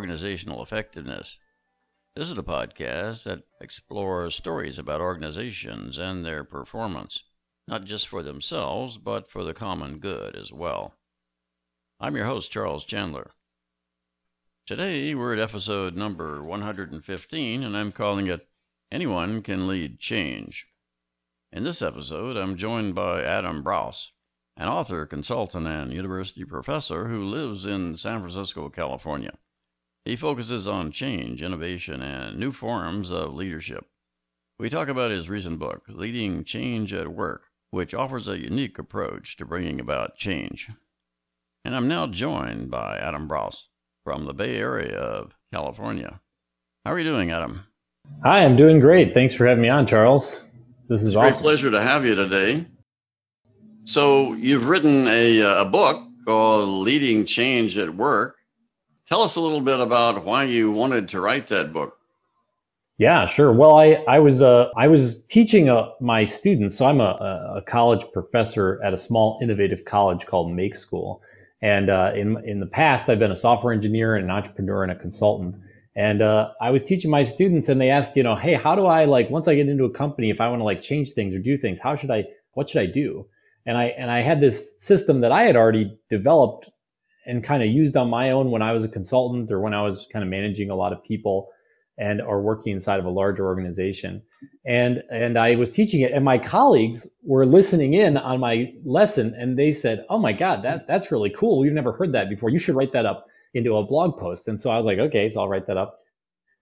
Organizational Effectiveness. This is a podcast that explores stories about organizations and their performance, not just for themselves, but for the common good as well. I'm your host, Charles Chandler. Today, we're at episode number 115, and I'm calling it Anyone Can Lead Change. In this episode, I'm joined by Adam Braus, an author, consultant, and university professor who lives in San Francisco, California. He focuses on change, innovation, and new forms of leadership. We talk about his recent book, Leading Change at Work, which offers a unique approach to bringing about change. And I'm now joined by Adam Braus from the Bay Area of California. How are you doing, Adam? Hi, I'm doing great. Thanks for having me on, Charles. This is it's a great awesome. pleasure to have you today. So, you've written a, uh, a book called Leading Change at Work. Tell us a little bit about why you wanted to write that book. Yeah, sure. Well, I I was uh, I was teaching uh, my students. So I'm a, a college professor at a small innovative college called Make School. And uh, in in the past, I've been a software engineer and an entrepreneur and a consultant. And uh, I was teaching my students, and they asked, you know, hey, how do I like once I get into a company, if I want to like change things or do things, how should I? What should I do? And I and I had this system that I had already developed and kind of used on my own when I was a consultant or when I was kind of managing a lot of people and or working inside of a larger organization. And and I was teaching it and my colleagues were listening in on my lesson and they said, "Oh my god, that that's really cool. We've never heard that before. You should write that up into a blog post." And so I was like, "Okay, so I'll write that up."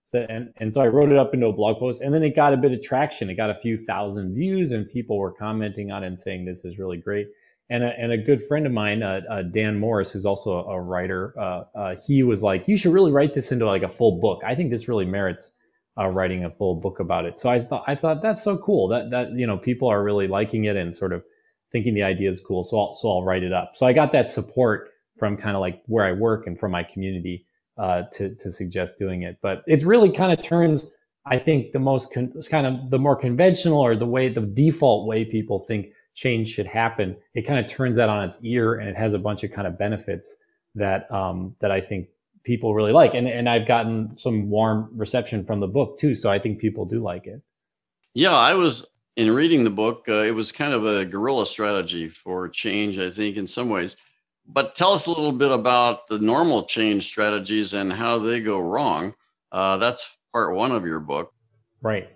So, and, and so I wrote it up into a blog post and then it got a bit of traction. It got a few thousand views and people were commenting on it and saying this is really great. And a, and a good friend of mine, uh, uh, Dan Morris, who's also a, a writer, uh, uh, he was like, you should really write this into like a full book. I think this really merits uh, writing a full book about it. So I thought, I thought that's so cool that, that, you know, people are really liking it and sort of thinking the idea is cool. So I'll, so I'll write it up. So I got that support from kind of like where I work and from my community uh, to to suggest doing it. But it really kind of turns, I think, the most con- kind of the more conventional or the way the default way people think change should happen. It kind of turns that on its ear, and it has a bunch of kind of benefits that um, that I think people really like. And and I've gotten some warm reception from the book too, so I think people do like it. Yeah, I was in reading the book. Uh, it was kind of a guerrilla strategy for change, I think, in some ways. But tell us a little bit about the normal change strategies and how they go wrong. Uh, that's part one of your book. Right.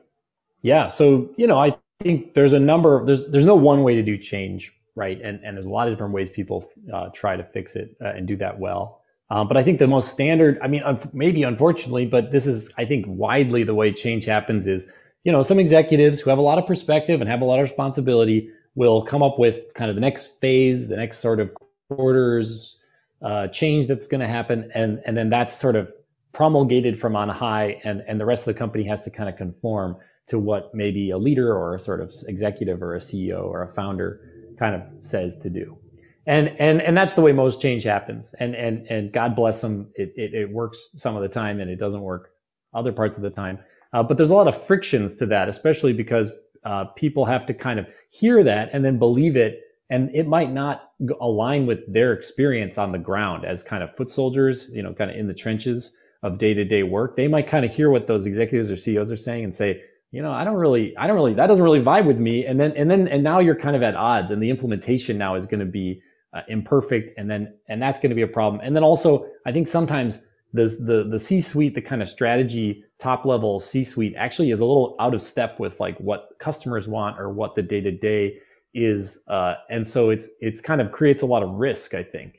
Yeah. So you know, I think there's a number. Of, there's there's no one way to do change, right? And and there's a lot of different ways people uh, try to fix it uh, and do that well. Um, but I think the most standard, I mean, un- maybe unfortunately, but this is, I think, widely the way change happens is, you know, some executives who have a lot of perspective and have a lot of responsibility will come up with kind of the next phase, the next sort of quarters uh, change that's going to happen, and and then that's sort of promulgated from on high, and and the rest of the company has to kind of conform to what maybe a leader or a sort of executive or a CEO or a founder kind of says to do. And and and that's the way most change happens. And and and god bless them. It, it, it works some of the time and it doesn't work other parts of the time. Uh, but there's a lot of frictions to that especially because uh, people have to kind of hear that and then believe it. And it might not align with their experience on the ground as kind of foot soldiers you know kind of in the trenches of day-to-day work. They might kind of hear what those executives or ceos are saying and say you know i don't really i don't really that doesn't really vibe with me. And then and then and now you're kind of at odds and the implementation now is going to be uh, imperfect and then and that's going to be a problem. And then also i think sometimes the the the c suite the kind of strategy top level c suite actually is a little out of step with like what customers want or what the day to day is uh, and so it's it's kind of creates a lot of risk i think.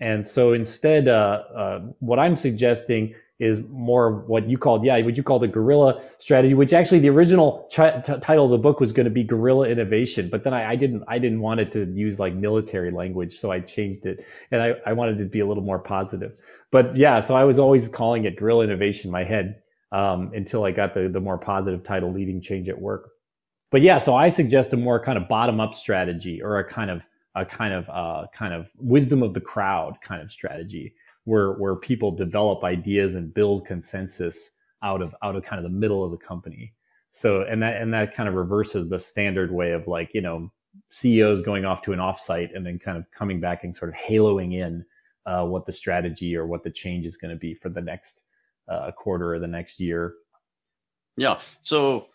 And so instead uh, uh, what i'm suggesting is more what you called, yeah, what you called a guerrilla strategy, which actually the original ch- t- title of the book was going to be guerrilla innovation, but then I, I, didn't, I didn't want it to use like military language, so I changed it, and I, I wanted to be a little more positive. But yeah, so I was always calling it guerrilla innovation in my head um, until I got the the more positive title, leading change at work. But yeah, so I suggest a more kind of bottom up strategy or a kind of a kind of uh, kind of wisdom of the crowd kind of strategy where where people develop ideas and build consensus out of out of kind of the middle of the company. So and that and that kind of reverses the standard way of like you know CEOs going off to an offsite and then kind of coming back and sort of haloing in uh, what the strategy or what the change is going to be for the next uh, quarter or the next year. Yeah. So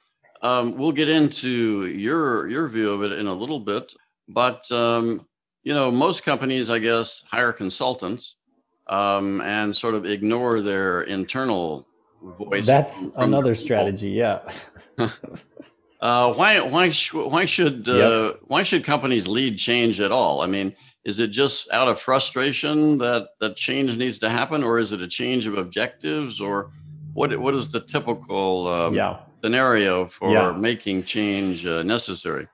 um, we'll get into your your view of it in a little bit, but um, you know, most companies, I guess, hire consultants um, and sort of ignore their internal voice. That's another strategy. Yeah. uh, why why sh- why should uh, yep. why should companies lead change at all? I mean, is it just out of frustration that that change needs to happen, or is it a change of objectives, or what what is the typical um, yeah. scenario for yeah. making change uh, necessary?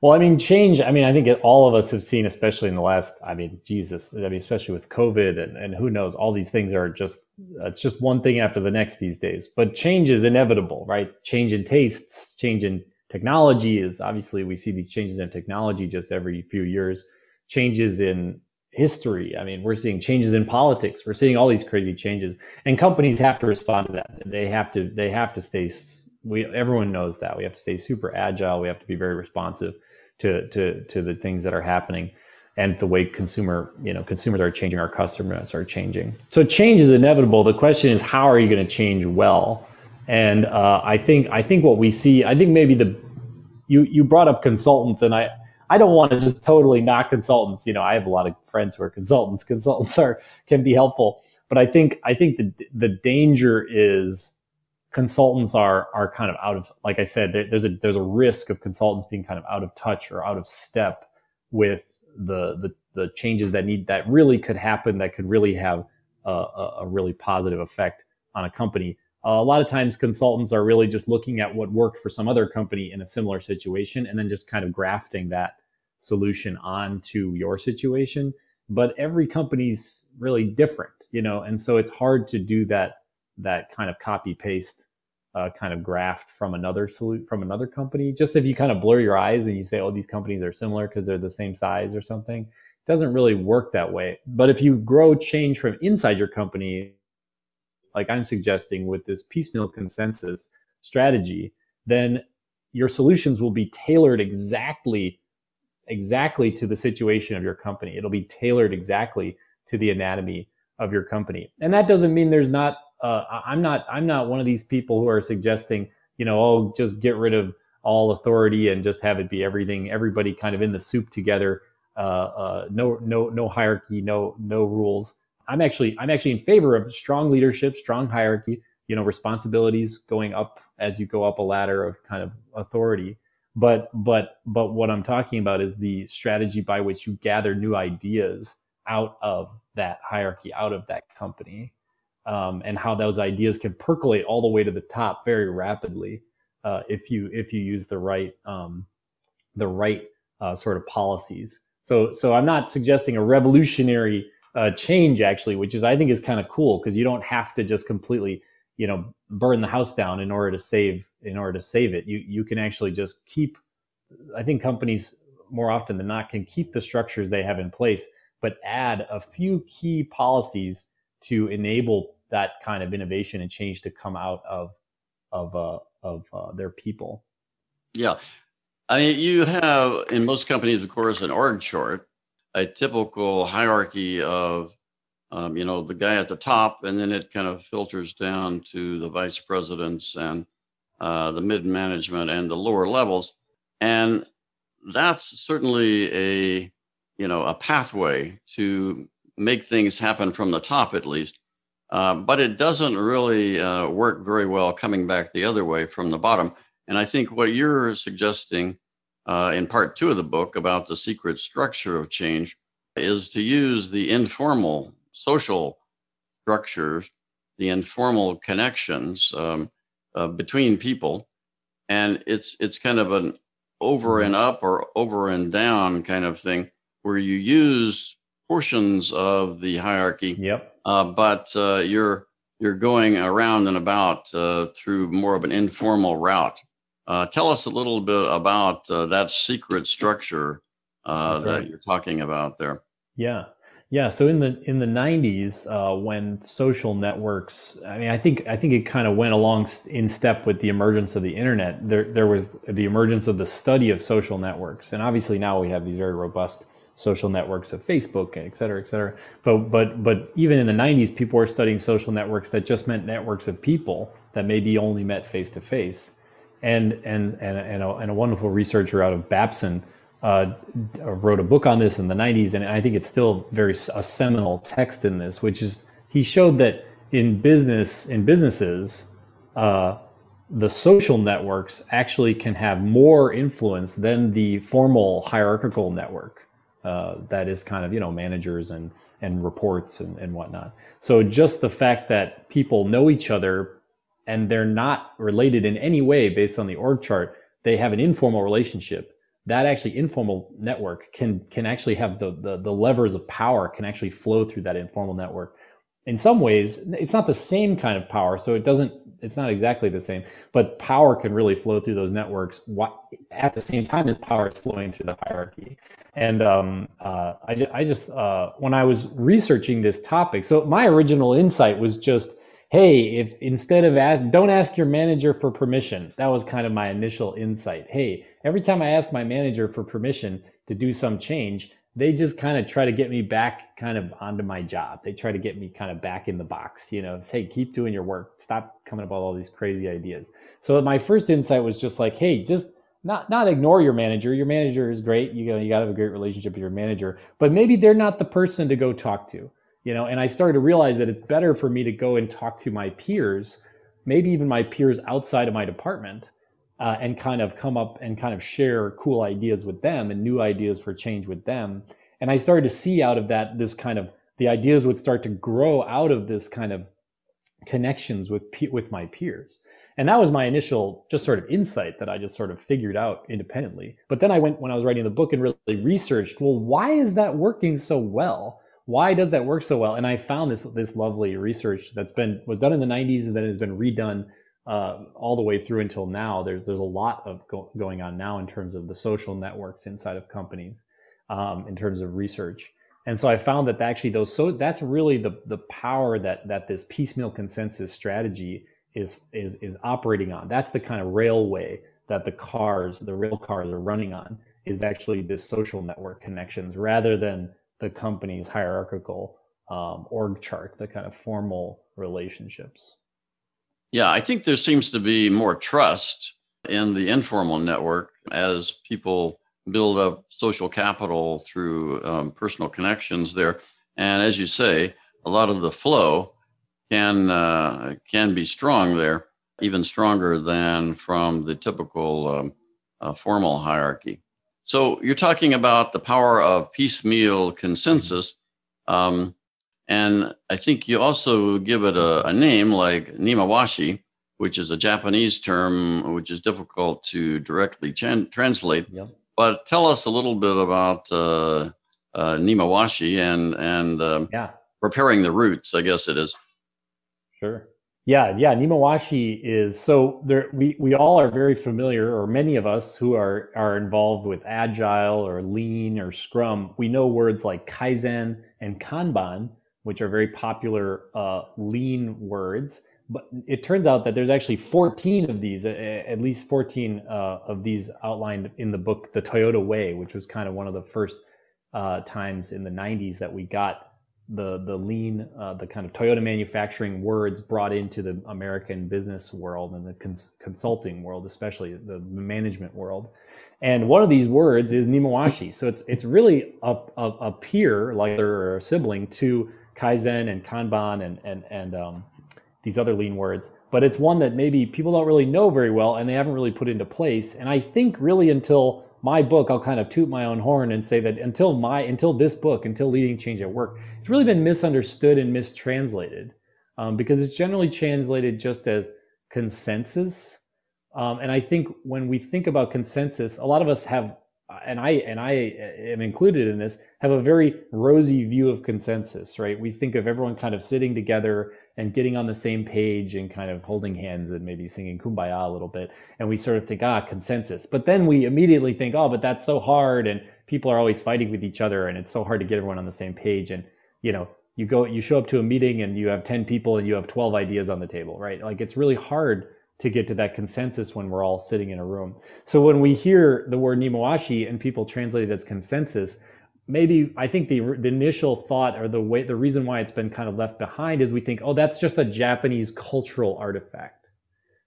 Well, I mean, change. I mean, I think all of us have seen, especially in the last. I mean, Jesus. I mean, especially with COVID and and who knows, all these things are just. It's just one thing after the next these days. But change is inevitable, right? Change in tastes, change in technology is obviously we see these changes in technology just every few years. Changes in history. I mean, we're seeing changes in politics. We're seeing all these crazy changes, and companies have to respond to that. They have to. They have to stay. We everyone knows that we have to stay super agile. We have to be very responsive to to to the things that are happening and the way consumer you know consumers are changing our customers are changing. So change is inevitable. The question is how are you going to change well? And uh, i think i think what we see i think maybe the you you brought up consultants and i i don't want to just totally knock consultants. You know i have a lot of friends who are consultants. Consultants are can be helpful. But i think i think the the danger is consultants are are kind of out of like I said there's a there's a risk of consultants being kind of out of touch or out of step with the the, the changes that need that really could happen that could really have a, a really positive effect on a company. Uh, a lot of times consultants are really just looking at what worked for some other company in a similar situation and then just kind of grafting that solution onto your situation. But every company's really different, you know, and so it's hard to do that that kind of copy paste uh, kind of graft from another salute from another company. Just if you kind of blur your eyes and you say, "Oh, these companies are similar because they're the same size or something," it doesn't really work that way. But if you grow change from inside your company, like I'm suggesting with this piecemeal consensus strategy, then your solutions will be tailored exactly exactly to the situation of your company. It'll be tailored exactly to the anatomy of your company. And that doesn't mean there's not uh, I'm not I'm not one of these people who are suggesting you know oh just get rid of all authority and just have it be everything everybody kind of in the soup together uh, uh, no no no hierarchy no no rules. I'm actually I'm actually in favor of strong leadership strong hierarchy you know responsibilities going up as you go up a ladder of kind of authority. But but but what I'm talking about is the strategy by which you gather new ideas out of that hierarchy out of that company um, and how those ideas can percolate all the way to the top very rapidly uh, if you if you use the right um, the right uh, sort of policies. So so I'm not suggesting a revolutionary uh, change actually, which is I think is kind of cool because you don't have to just completely you know burn the house down in order to save in order to save it. You you can actually just keep. I think companies more often than not can keep the structures they have in place, but add a few key policies to enable that kind of innovation and change to come out of of uh, of uh, their people. Yeah, I mean, you have in most companies, of course, an org chart, a typical hierarchy of um, you know the guy at the top, and then it kind of filters down to the vice presidents and uh, the mid management and the lower levels, and that's certainly a you know a pathway to make things happen from the top at least uh, but it doesn't really uh, work very well coming back the other way from the bottom. And I think what you're suggesting uh, in part two of the book about the secret structure of change is to use the informal social structures, the informal connections um, uh, between people, and it's it's kind of an over and up or over and down kind of thing where you use portions of the hierarchy yep but uh, you're you're going around and about uh, through more of an informal route. Uh, tell us a little bit about uh, that secret structure uh, that you're talking about there. Yeah, yeah. So in the in the '90s, when social networks, I mean, I think I think it kind of went along in step with the emergence of the internet. There there was the emergence of the study of social networks, and obviously now we have these very robust social networks of Facebook, et cetera, et cetera. But but but even in the 90s, people were studying social networks that just meant networks of people that maybe only met face to face. And and and and a, and a wonderful researcher out of Babson uh, wrote a book on this in the 90s, and I think it's still very a seminal text in this, which is he showed that in business in businesses. Uh, the social networks actually can have more influence than the formal hierarchical network uh, that is kind of you know managers and and reports and, and whatnot. So just the fact that people know each other and they're not related in any way based on the org chart they have an informal relationship. That actually informal network can can actually have the, the the levers of power can actually flow through that informal network in some ways it's not the same kind of power so it doesn't it's not exactly the same, but power can really flow through those networks at the same time as power is flowing through the hierarchy. And um, uh, I, just, I just uh, when I was researching this topic, so my original insight was just, hey, if instead of ask, don't ask your manager for permission. That was kind of my initial insight. Hey, every time I ask my manager for permission to do some change, they just kind of try to get me back kind of onto my job. They try to get me kind of back in the box, you know, say, keep doing your work. Stop coming up with all these crazy ideas. So my first insight was just like, hey, just not not ignore your manager. Your manager is great. You know, you got to have a great relationship with your manager, but maybe they're not the person to go talk to, you know. And I started to realize that it's better for me to go and talk to my peers, maybe even my peers outside of my department, uh, and kind of come up and kind of share cool ideas with them and new ideas for change with them. And I started to see out of that this kind of the ideas would start to grow out of this kind of connections with with my peers. And that was my initial just sort of insight that I just sort of figured out independently. But then I went when I was writing the book and really researched, well, why is that working so well? Why does that work so well? And I found this this lovely research that's been was done in the 90s and then has been redone uh, all the way through until now. There's there's a lot of go- going on now in terms of the social networks inside of companies, um, in terms of research. And so I found that actually those so that's really the the power that that this piecemeal consensus strategy is is is operating on. That's the kind of railway that the cars, the rail cars are running on, is actually this social network connections rather than the company's hierarchical um, org chart, the kind of formal relationships. Yeah, I think there seems to be more trust in the informal network as people build up social capital through um, personal connections there. And as you say, a lot of the flow can uh, can be strong there, even stronger than from the typical um, uh, formal hierarchy. So you're talking about the power of piecemeal consensus. Um, and I think you also give it a, a name like Nemawashi, which is a Japanese term which is difficult to directly chan- translate. But tell us a little bit about uh, uh, Nemawashi and and um, yeah. preparing the roots. I guess it is. Sure. Yeah, yeah. Nemawashi is so there. We we all are very familiar, or many of us who are are involved with agile or lean or Scrum. We know words like kaizen and kanban, which are very popular uh, lean words. But it turns out that there's actually 14 of these, at least 14 uh, of these outlined in the book, The Toyota Way, which was kind of one of the first uh, times in the 90s that we got the the lean, uh, the kind of Toyota manufacturing words brought into the American business world and the cons- consulting world, especially the management world. And one of these words is nemawashi. So it's it's really a, a, a peer, like or a sibling to Kaizen and Kanban and and and um, these other lean words, but it's one that maybe people don't really know very well and they haven't really put into place. And I think really until my book, I'll kind of toot my own horn and say that until my until this book, until leading change at work, it's really been misunderstood and mistranslated um, because it's generally translated just as consensus. Um, and I think when we think about consensus, a lot of us have and I and I am included in this, have a very rosy view of consensus, right? We think of everyone kind of sitting together and getting on the same page and kind of holding hands and maybe singing kumbaya a little bit. And we sort of think, ah, consensus. But then we immediately think, oh, but that's so hard and people are always fighting with each other and it's so hard to get everyone on the same page. And, you know, you go, you show up to a meeting and you have 10 people and you have 12 ideas on the table, right? Like it's really hard to get to that consensus when we're all sitting in a room. So when we hear the word Nemawashi and people translate it as consensus, maybe I think the the initial thought or the way the reason why it's been kind of left behind is we think, oh, that's just a Japanese cultural artifact.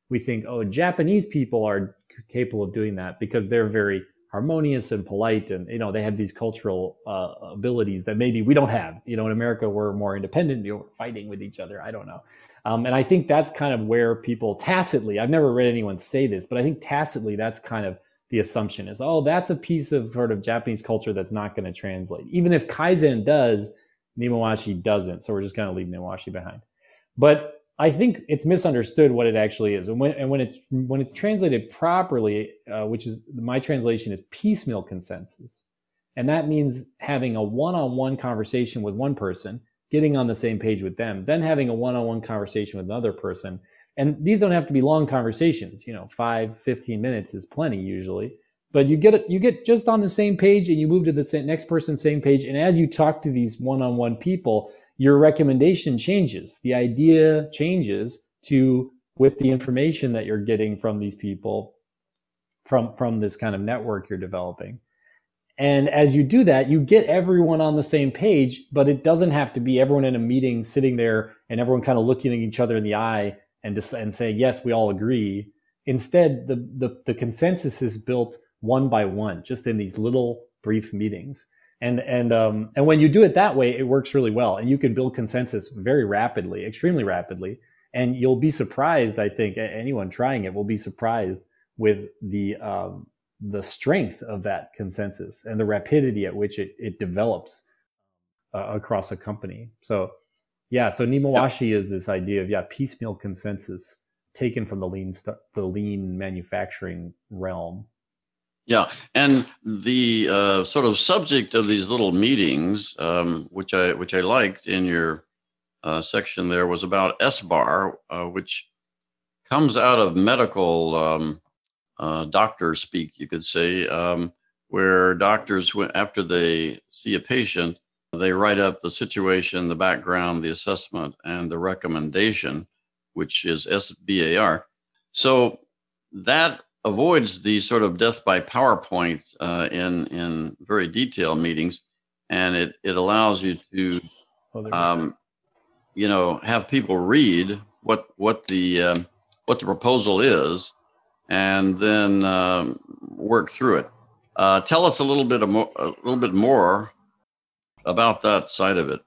We think, oh, Japanese people are capable of doing that because they're very harmonious and polite, and you know they have these cultural uh, abilities that maybe we don't have. You know, in America we're more independent. You know, we're fighting with each other. I don't know. Um, and I think that's kind of where people tacitly, I've never read anyone say this, but I think tacitly that's kind of the assumption is, oh, that's a piece of sort of Japanese culture that's not going to translate. Even if Kaizen does, Nemawashi doesn't. So we're just going to leave Nemawashi behind. But I think it's misunderstood what it actually is. And when, and when it's, when it's translated properly, uh, which is my translation is piecemeal consensus. And that means having a one-on-one conversation with one person, getting on the same page with them, then having a one-on-one conversation with another person, and these don't have to be long conversations you know five 15 minutes is plenty usually. But you get it, you get just on the same page and you move to the next person same page. And as you talk to these one-on-one people your recommendation changes. The idea changes to with the information that you're getting from these people from from this kind of network you're developing and as you do that you get everyone on the same page but it doesn't have to be everyone in a meeting sitting there and everyone kind of looking at each other in the eye and just and say yes we all agree. Instead the, the the consensus is built one by one just in these little brief meetings. And and um and when you do it that way it works really well and you can build consensus very rapidly extremely rapidly. And you'll be surprised i think anyone trying it will be surprised with the um the strength of that consensus and the rapidity at which it, it develops uh, across a company so yeah, so Nemawashi yep. is this idea of yeah piecemeal consensus taken from the lean st- the lean manufacturing realm. Yeah, and the uh, sort of subject of these little meetings, um, which I which I liked in your uh, section there, was about SBAR, uh, which comes out of medical um, uh, doctor speak, you could say, um, where doctors, after they see a patient, they write up the situation, the background, the assessment, and the recommendation, which is SBAR. So that avoids the sort of death by PowerPoint uh, in in very detailed meetings, and it it allows you to, um, you know, have people read what what the um, what the proposal is, and then um, work through it. Uh, tell us a little bit more, a little bit more about that side of it.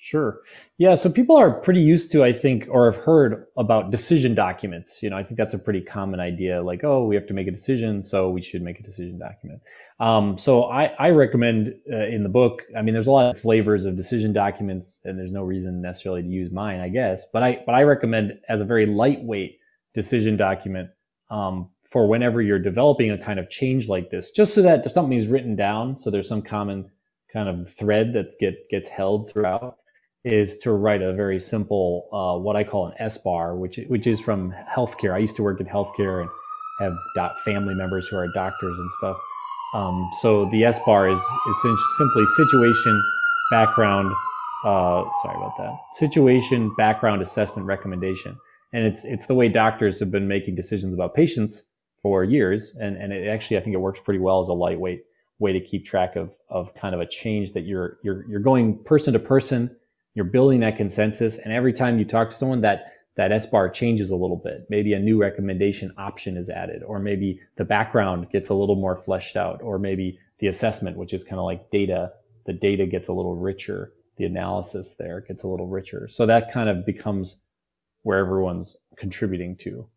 Sure. Yeah. So people are pretty used to, I think, or have heard about decision documents. You know, I think that's a pretty common idea. Like, oh, we have to make a decision, so we should make a decision document. Um, so I, I recommend uh, in the book. I mean, there's a lot of flavors of decision documents, and there's no reason necessarily to use mine, I guess. But I, but I recommend as a very lightweight decision document um, for whenever you're developing a kind of change like this, just so that something is written down, so there's some common kind of thread that get gets held throughout is to write a very simple uh, what I call an SBAR, which which is from healthcare. I used to work in healthcare and have family members who are doctors and stuff. Um, so the SBAR is is simply situation, background. Uh, sorry about that. Situation, background, assessment, recommendation, and it's it's the way doctors have been making decisions about patients for years, and and it actually I think it works pretty well as a lightweight way to keep track of of kind of a change that you're you're you're going person to person you're building that consensus and every time you talk to someone that that SBAR changes a little bit. Maybe a new recommendation option is added, or maybe the background gets a little more fleshed out, or maybe the assessment, which is kind of like data, the data gets a little richer. The analysis there gets a little richer. So that kind of becomes where everyone's contributing to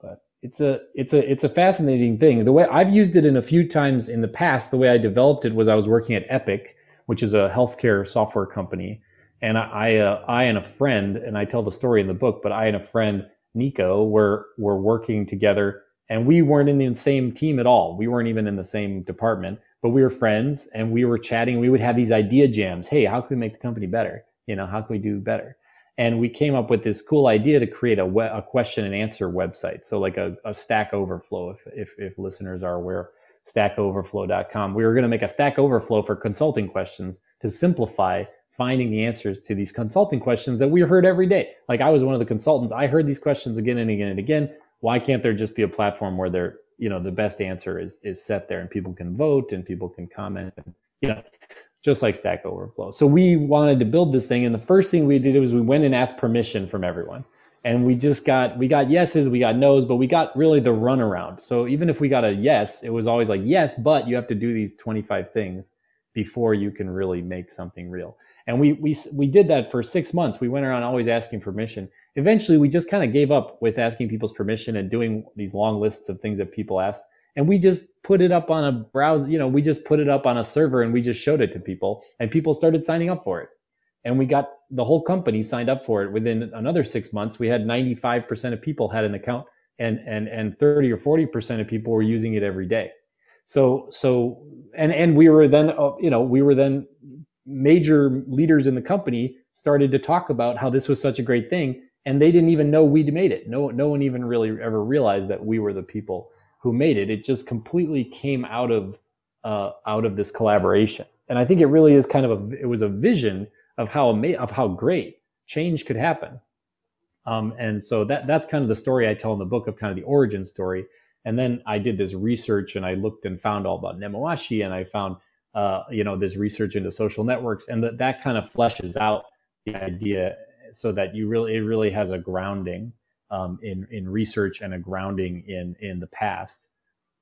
But it's a it's a it's a fascinating thing. The way I've used it in a few times in the past, the way I developed it was I was working at Epic, which is a healthcare software company, and I uh, I and a friend, and I tell the story in the book, but I and a friend Nico were were working together, and we weren't in the same team at all. We weren't even in the same department, but we were friends, and we were chatting. We would have these idea jams. Hey, how can we make the company better? You know, how can we do better? And we came up with this cool idea to create a, we- a question and answer website. So like a, a stack overflow if, if, if listeners are aware stackoverflow.com we were going to make a stack overflow for consulting questions to simplify finding the answers to these consulting questions that we heard every day. Like i was one of the consultants. I heard these questions again and again and again. Why can't there just be a platform where they're you know the best answer is is set there and people can vote and people can comment? And you know, just like Stack Overflow. So we wanted to build this thing, and the first thing we did was we went and asked permission from everyone, and we just got we got yeses, we got nos, but we got really the runaround. So even if we got a yes, it was always like yes, but you have to do these twenty five things before you can really make something real. And we we we did that for six months. We went around always asking permission. Eventually, we just kind of gave up with asking people's permission and doing these long lists of things that people asked. And we just put it up on a browser. You know, we just put it up on a server and we just showed it to people, and people started signing up for it. And we got the whole company signed up for it. Within another six months, we had 95% of people had an account, and and and 30 or 40% of people were using it every day. So so and and we were then uh, you know we were then major leaders in the company started to talk about how this was such a great thing and they didn't even know we'd made it no no one even really ever realized that we were the people who made it it just completely came out of uh, out of this collaboration. And i think it really is kind of a it was a vision of how of how great change could happen. Um, and so that that's kind of the story i tell in the book of kind of the origin story. And then i did this research and i looked and found all about nemawashi and i found uh, you know this research into social networks and that that kind of fleshes out the idea so that you really it really has a grounding um, in in research and a grounding in in the past.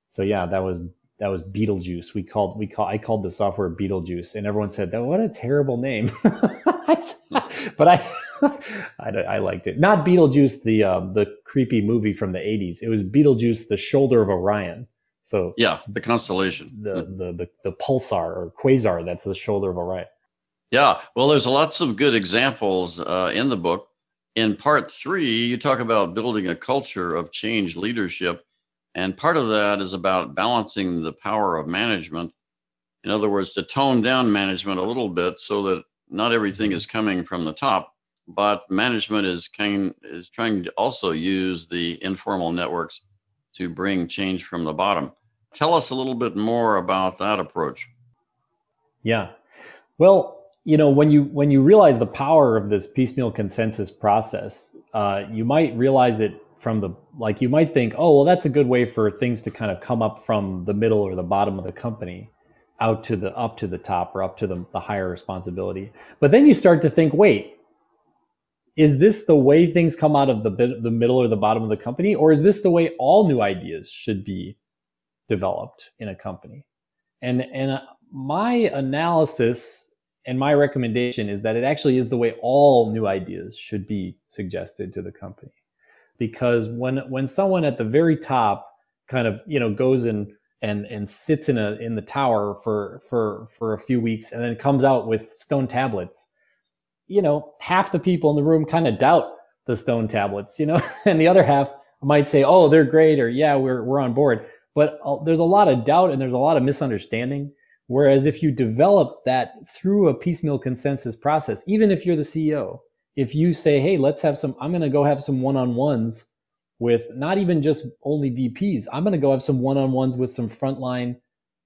So yeah that was that was Betelgeuse. We called we call i called the software Betelgeuse and everyone said that what a terrible name. But i I, I, liked it. Not beetlejuice the um, the creepy movie from the 80s it was Betelgeuse the shoulder of orion. So yeah, the constellation, the the the, the pulsar or quasar that's the shoulder of Orion. Yeah, well, there's lots of good examples uh, in the book. In part three, you talk about building a culture of change leadership, and part of that is about balancing the power of management. In other words, to tone down management a little bit so that not everything is coming from the top, but management is kind is trying to also use the informal networks to bring change from the bottom. Tell us a little bit more about that approach. Yeah. Well, you know, when you when you realize the power of this piecemeal consensus process, uh, you might realize it from the like you might think, oh, well, that's a good way for things to kind of come up from the middle or the bottom of the company out to the up to the top or up to the, the higher responsibility. But then you start to think, wait, is this the way things come out of the the middle or the bottom of the company, or is this the way all new ideas should be developed in a company. And, and my analysis and my recommendation is that it actually is the way all new ideas should be suggested to the company. Because when, when someone at the very top kind of, you know, goes and, and, and sits in a, in the tower for, for, for a few weeks and then comes out with stone tablets, you know, half the people in the room kind of doubt the stone tablets, you know, and the other half might say, oh, they're great, or yeah, we're, we're on board but uh, there's a lot of doubt and there's a lot of misunderstanding. Whereas if you develop that through a piecemeal consensus process, even if you're the CEO, if you say, hey, let's have some, I'm going to go have some one on ones with not even just only VPs, I'm going to go have some one on ones with some frontline,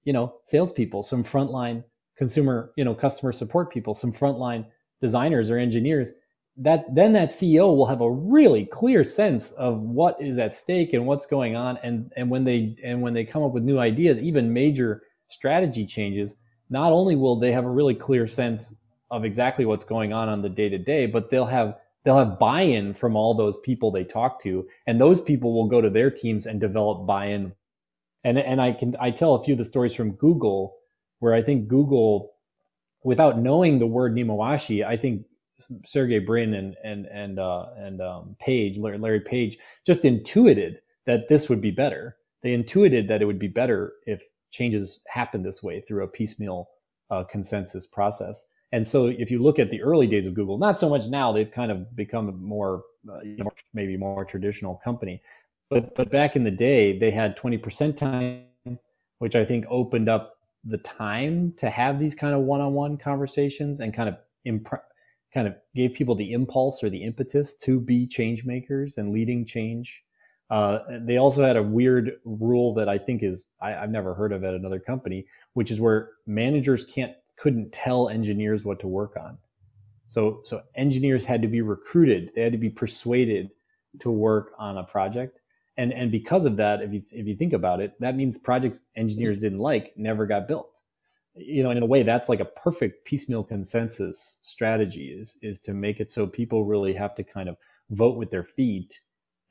you know, salespeople, some frontline consumer, you know, customer support people, some frontline designers or engineers that then that CEO will have a really clear sense of what is at stake and what's going on. And and when they and when they come up with new ideas even major strategy changes not only will they have a really clear sense of exactly what's going on on the day to day but they'll have they'll have buy-in from all those people they talk to and those people will go to their teams and develop buy-in and and I can I tell a few of the stories from Google where I think Google without knowing the word Nemawashi I think Sergey Brin and and and uh, and um, Page, Larry Page, just intuited that this would be better. They intuited that it would be better if changes happen this way through a piecemeal uh, consensus process. And so, if you look at the early days of Google, not so much now, they've kind of become a more, uh, maybe more traditional company. But but back in the day, they had 20% time, which I think opened up the time to have these kind of one-on-one conversations and kind of imp- kind of gave people the impulse or the impetus to be change makers and leading change. Uh, they also had a weird rule that I think is I, have never heard of at another company, which is where managers can't couldn't tell engineers what to work on. So so engineers had to be recruited, they had to be persuaded to work on a project. And and because of that, if you if you think about it, that means projects engineers didn't like never got built you know, in a way, that's like a perfect piecemeal consensus strategy is is to make it so people really have to kind of vote with their feet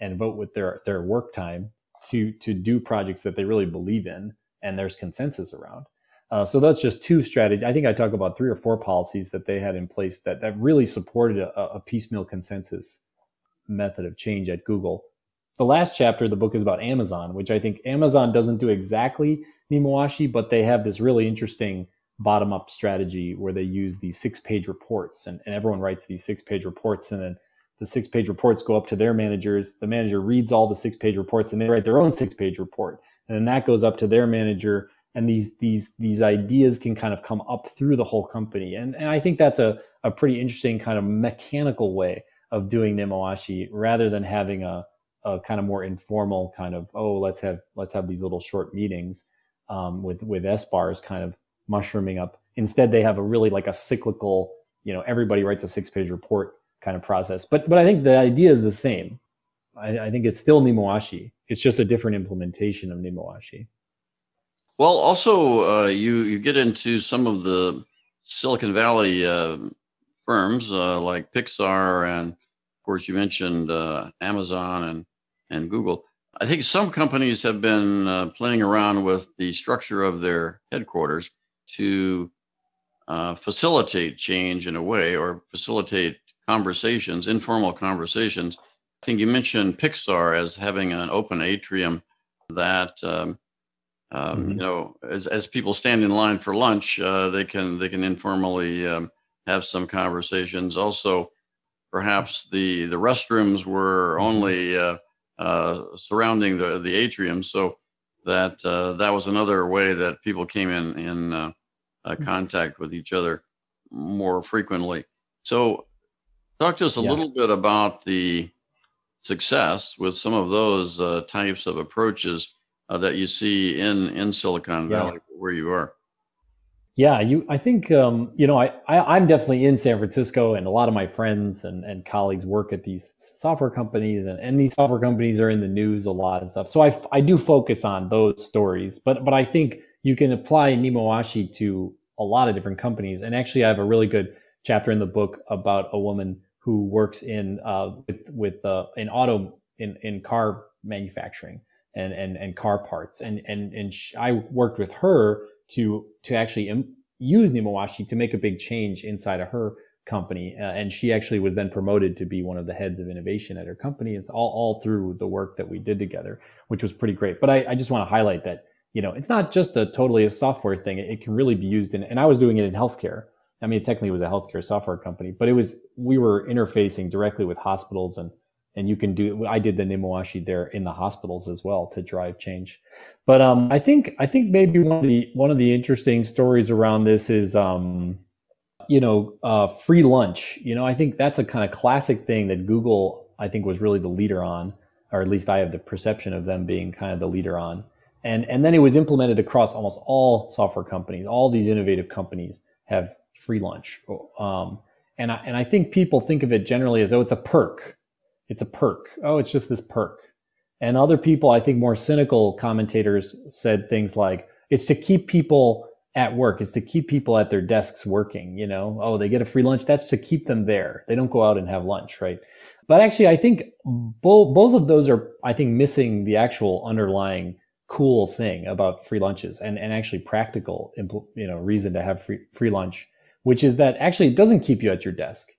and vote with their their work time to to do projects that they really believe in and there's consensus around. Uh, so that's just two strategies. I think I talk about three or four policies that they had in place that that really supported a, a piecemeal consensus method of change at Google. The last chapter of the book is about Amazon, which I think Amazon doesn't do exactly Nemawashi, but they have this really interesting bottom up strategy where they use these six page reports and, and everyone writes these six page reports and then the six page reports go up to their managers. The manager reads all the six page reports and they write their own six page report. And then that goes up to their manager. And these these these ideas can kind of come up through the whole company. And and I think that's a, a pretty interesting kind of mechanical way of doing Nemawashi rather than having a, a kind of more informal kind of, oh, let's have let's have these little short meetings um, with with SBARs kind of mushrooming up. Instead, they have a really like a cyclical, you know, everybody writes a six page report kind of process. But but I think the idea is the same. I, I think it's still Nemawashi. It's just a different implementation of Nemawashi. Well, also uh, you you get into some of the Silicon Valley uh, firms uh, like Pixar, and of course you mentioned uh, Amazon and and Google. I think some companies have been uh, playing around with the structure of their headquarters to uh, facilitate change in a way, or facilitate conversations, informal conversations. I think you mentioned Pixar as having an open atrium that um, um, mm-hmm. you know, as, as people stand in line for lunch, uh, they can they can informally um, have some conversations. Also, perhaps the the restrooms were mm-hmm. only uh, uh, surrounding the the atrium, so that uh, that was another way that people came in in uh, uh, mm-hmm. contact with each other more frequently. So Talk to us a yeah. little bit about the success with some of those uh, types of approaches uh, that you see in in Silicon Valley, yeah. where you are. Yeah, you. I think um, you know. I, I am definitely in San Francisco, and a lot of my friends and, and colleagues work at these software companies, and, and these software companies are in the news a lot and stuff. So I I do focus on those stories, but but I think you can apply Nemawashi to a lot of different companies. And actually, I have a really good chapter in the book about a woman who works in uh, with with uh, in auto in in car manufacturing and and and car parts. And and and I worked with her to to actually Im- use Nemawashi to make a big change inside of her company. Uh, and she actually was then promoted to be one of the heads of innovation at her company. It's all all through the work that we did together which was pretty great. But I, I just want to highlight that you know it's not just a totally a software thing. It, it can really be used in and I was doing it in healthcare I mean, technically it was a healthcare software company, but it was, we were interfacing directly with hospitals and, and you can do, I did the Nemawashi there in the hospitals as well to drive change. But, um, I think, I think maybe one of the, one of the interesting stories around this is, um, you know, uh, free lunch. You know, I think that's a kind of classic thing that Google, I think was really the leader on, or at least I have the perception of them being kind of the leader on. And, and then it was implemented across almost all software companies. All these innovative companies have free lunch. Um, and I, and I think people think of it generally as, oh, it's a perk. It's a perk. Oh, it's just this perk. And other people, I think more cynical commentators said things like, it's to keep people at work. It's to keep people at their desks working, you know, oh, they get a free lunch. That's to keep them there. They don't go out and have lunch, right? But actually, I think both, both of those are, I think, missing the actual underlying cool thing about free lunches and, and actually practical, you know, reason to have free, free lunch which is that actually it doesn't keep you at your desk.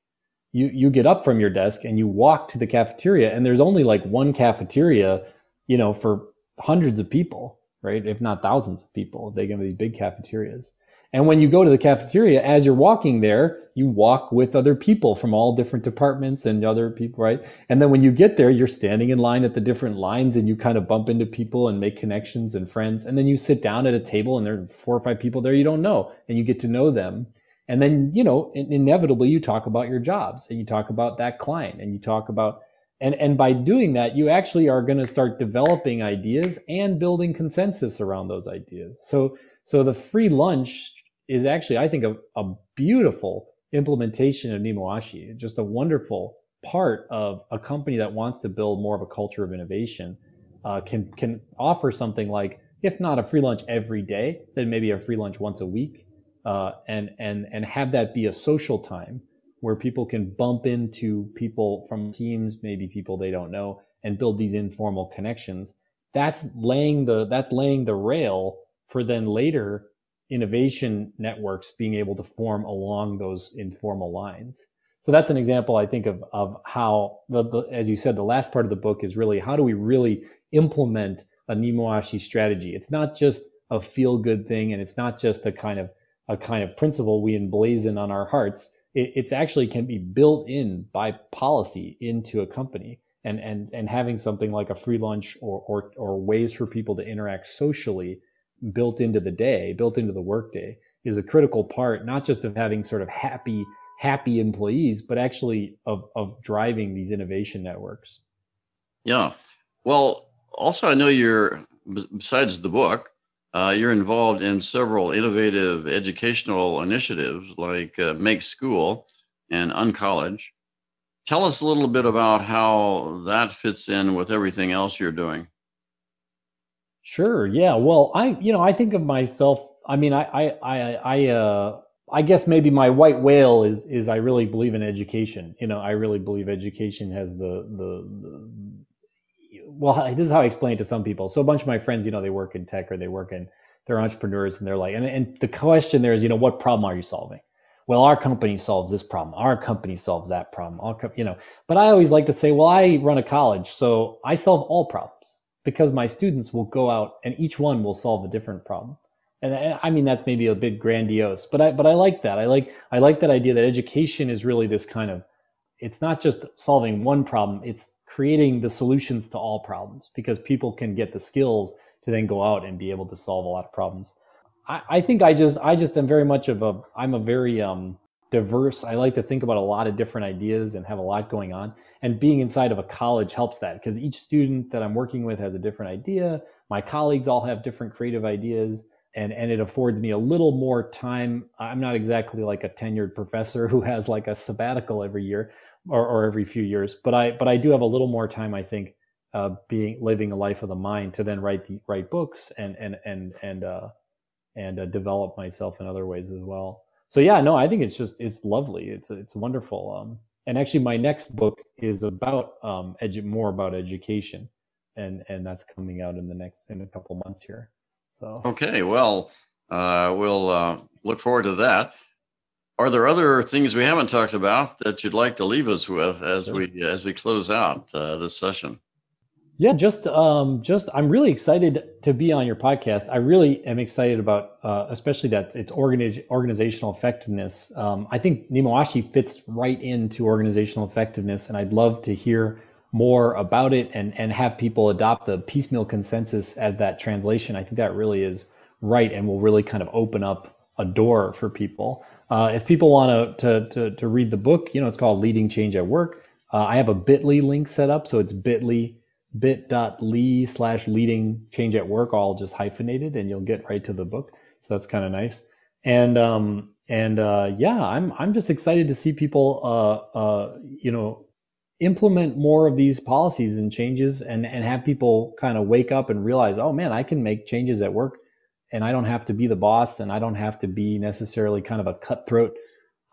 You, you get up from your desk and you walk to the cafeteria and there's only like one cafeteria, you know, for hundreds of people, right? If not thousands of people, they give these big cafeterias. And when you go to the cafeteria, as you're walking there, you walk with other people from all different departments and other people, right? And then when you get there, you're standing in line at the different lines and you kind of bump into people and make connections and friends. And then you sit down at a table and there are four or five people there you don't know and you get to know them. And then, you know, inevitably you talk about your jobs and you talk about that client and you talk about, and, and by doing that, you actually are going to start developing ideas and building consensus around those ideas. So, so the free lunch is actually, I think, a, a beautiful implementation of Nemawashi, just a wonderful part of a company that wants to build more of a culture of innovation uh, can can offer something like, if not a free lunch every day, then maybe a free lunch once a week uh, and and and have that be a social time where people can bump into people from teams, maybe people they don't know, and build these informal connections. That's laying the that's laying the rail for then later innovation networks being able to form along those informal lines. So that's an example, I think, of, of how, the, the, as you said, the last part of the book is really how do we really implement a Nemawashi strategy? It's not just a feel good thing and it's not just a kind of a kind of principle we emblazon on our hearts. It, it's actually can be built in by policy into a company and, and, and having something like a free lunch or, or, or ways for people to interact socially built into the day, built into the workday is a critical part, not just of having sort of happy, happy employees, but actually of, of driving these innovation networks. Yeah. Well, also, I know you're, besides the book, uh, you're involved in several innovative educational initiatives like uh, Make School and Uncollege. Tell us a little bit about how that fits in with everything else you're doing. Sure. Yeah. Well, I, you know, I think of myself. I mean, I, I, I, I, uh, I guess maybe my white whale is is I really believe in education. You know, I really believe education has the the, the well. This is how I explain it to some people. So a bunch of my friends, you know, they work in tech or they work in they're entrepreneurs, and they're like, and and the question there is, you know, what problem are you solving? Well, our company solves this problem. Our company solves that problem. Our, you know, but I always like to say, well, I run a college, so I solve all problems because my students will go out and each one will solve a different problem. And I, I mean, that's maybe a bit grandiose, but I, but I like that. I like, I like that idea that education is really this kind of, it's not just solving one problem. It's creating the solutions to all problems because people can get the skills to then go out and be able to solve a lot of problems. I, I think I just, I just am very much of a, I'm a very, um, diverse. I like to think about a lot of different ideas and have a lot going on. And being inside of a college helps that because each student that I'm working with has a different idea. My colleagues all have different creative ideas. And, and it affords me a little more time. I'm not exactly like a tenured professor who has like a sabbatical every year or, or every few years, but I but I do have a little more time, I think, uh, being living a life of the mind to then write the write books and and and and uh, and uh, develop myself in other ways as well so yeah, no, I think it's just it's lovely. It's it's wonderful. Um, and actually, my next book is about um, edu- more about education, and and that's coming out in the next in a couple months here. So okay, well, uh, we'll uh, look forward to that. Are there other things we haven't talked about that you'd like to leave us with as sure. we as we close out uh, this session? Yeah, just um, just I'm really excited to be on your podcast. I really am excited about, uh, especially that it's organi- organizational effectiveness. Um, I think Nemawashi fits right into organizational effectiveness, and I'd love to hear more about it and and have people adopt the piecemeal consensus as that translation. I think that really is right and will really kind of open up a door for people. Uh, if people want to, to to read the book, you know, it's called Leading Change at Work. Uh, I have a Bitly link set up, so it's Bitly bit.ly slash leading change at work, all just hyphenated, and you'll get right to the book. So that's kind of nice. And um, and uh, yeah, I'm I'm just excited to see people uh, uh, you know implement more of these policies and changes, and and have people kind of wake up and realize, oh man, I can make changes at work, and I don't have to be the boss, and I don't have to be necessarily kind of a cutthroat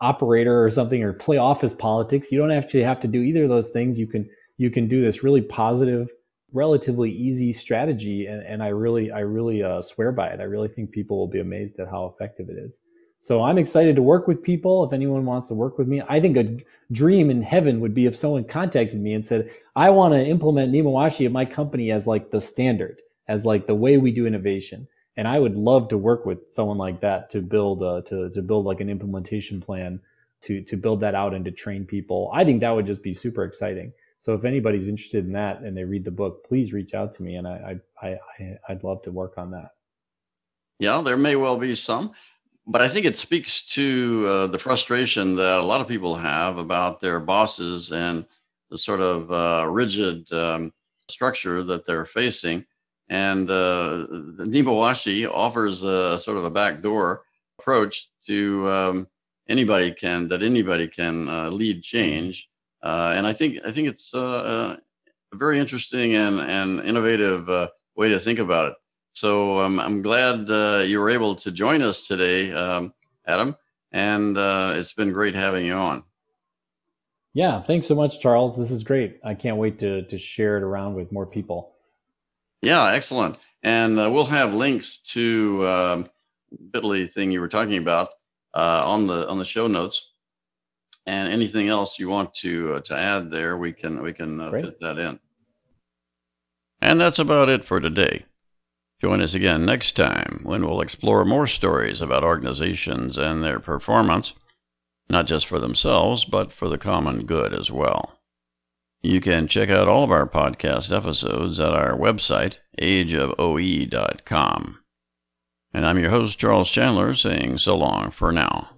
operator or something, or play office politics. You don't actually have to do either of those things. You can you can do this really positive, relatively easy strategy. And, and I really, I really uh, swear by it. I really think people will be amazed at how effective it is. So I'm excited to work with people. If anyone wants to work with me, I think a dream in heaven would be if someone contacted me and said, I want to implement Nemawashi at my company as like the standard, as like the way we do innovation. And I would love to work with someone like that to build, uh, to, to build like an implementation plan to, to build that out and to train people. I think that would just be super exciting. So if anybody's interested in that and they read the book, please reach out to me, and I I, I I'd love to work on that. Yeah, there may well be some, but I think it speaks to uh, the frustration that a lot of people have about their bosses and the sort of uh, rigid um, structure that they're facing. And uh, Nemawashi offers a sort of a backdoor approach to um, anybody can that anybody can uh, lead change uh, and I think I think it's uh, uh, a very interesting and and innovative way to think about it. So um, I'm glad uh, you were able to join us today. Um, Adam, and uh, it's been great having you on. Yeah, thanks so much, Charles. This is great. I can't wait to to share it around with more people. Yeah, excellent. And uh, we'll have links to um, Bitly thing you were talking about uh, on the on the show notes. And anything else you want to uh, to add there, we can we can uh, fit that in. And that's about it for today. Join us again next time when we'll explore more stories about organizations and their performance, not just for themselves, but for the common good as well. You can check out all of our podcast episodes at our website, ageofoe.com. And I'm your host, Charles Chandler, saying so long for now.